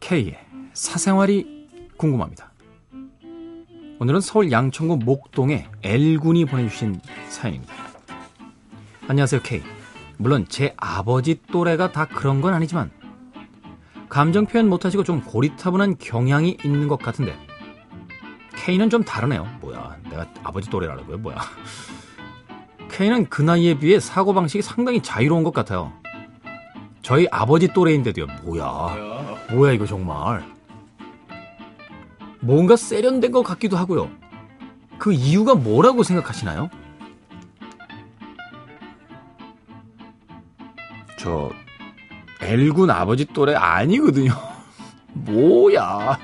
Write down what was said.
K의 사생활이 궁금합니다. 오늘은 서울 양천구 목동의 L군이 보내주신 사연입니다. 안녕하세요, K. 물론 제 아버지 또래가 다 그런 건 아니지만 감정 표현 못하시고 좀 고리타분한 경향이 있는 것 같은데 K는 좀 다르네요. 뭐야, 내가 아버지 또래라고요? 뭐야. K는 그 나이에 비해 사고방식이 상당히 자유로운 것 같아요. 저희 아버지 또래인데도요. 뭐야. 뭐야 이거 정말. 뭔가 세련된 것 같기도 하고요. 그 이유가 뭐라고 생각하시나요? 저 L군 아버지 또래 아니거든요. 뭐야.